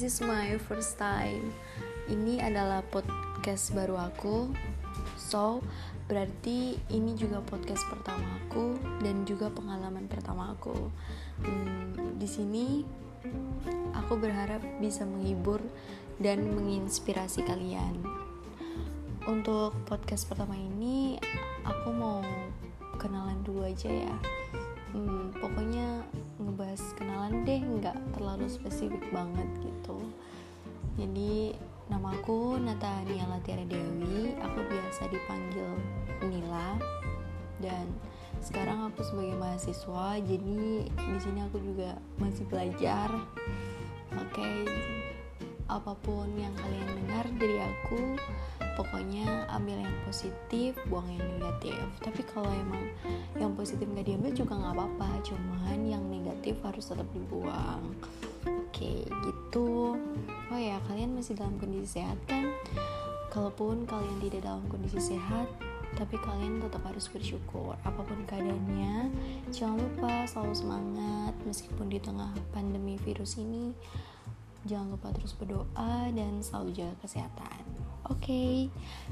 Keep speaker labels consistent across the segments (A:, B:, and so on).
A: is my first time. Ini adalah podcast baru aku. So, berarti ini juga podcast pertama aku dan juga pengalaman pertama aku. Hmm, di sini aku berharap bisa menghibur dan menginspirasi kalian. Untuk podcast pertama ini, aku mau kenalan dulu aja ya. Hmm, pokoknya ngebahas kenalan deh nggak terlalu spesifik banget gitu. Jadi namaku Natania Latiara Dewi aku biasa dipanggil Nila dan sekarang aku sebagai mahasiswa jadi di sini aku juga masih belajar. Oke okay, apa pun yang kalian dengar dari aku pokoknya ambil yang positif buang yang negatif. Tapi kalau emang yang positif nggak diambil juga nggak apa-apa cuman yang negatif harus tetap dibuang. Oke gitu. Oh ya kalian masih dalam kondisi sehat kan? Kalaupun kalian tidak dalam kondisi sehat tapi kalian tetap harus bersyukur. Apa pun keadaannya jangan lupa selalu semangat. Meskipun di tengah pandemi virus ini jangan lupa terus berdoa dan selalu jaga kesehatan Oke, okay,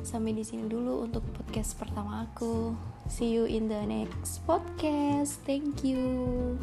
A: sampai di sini dulu untuk podcast pertama aku. See you in the next podcast. Thank you.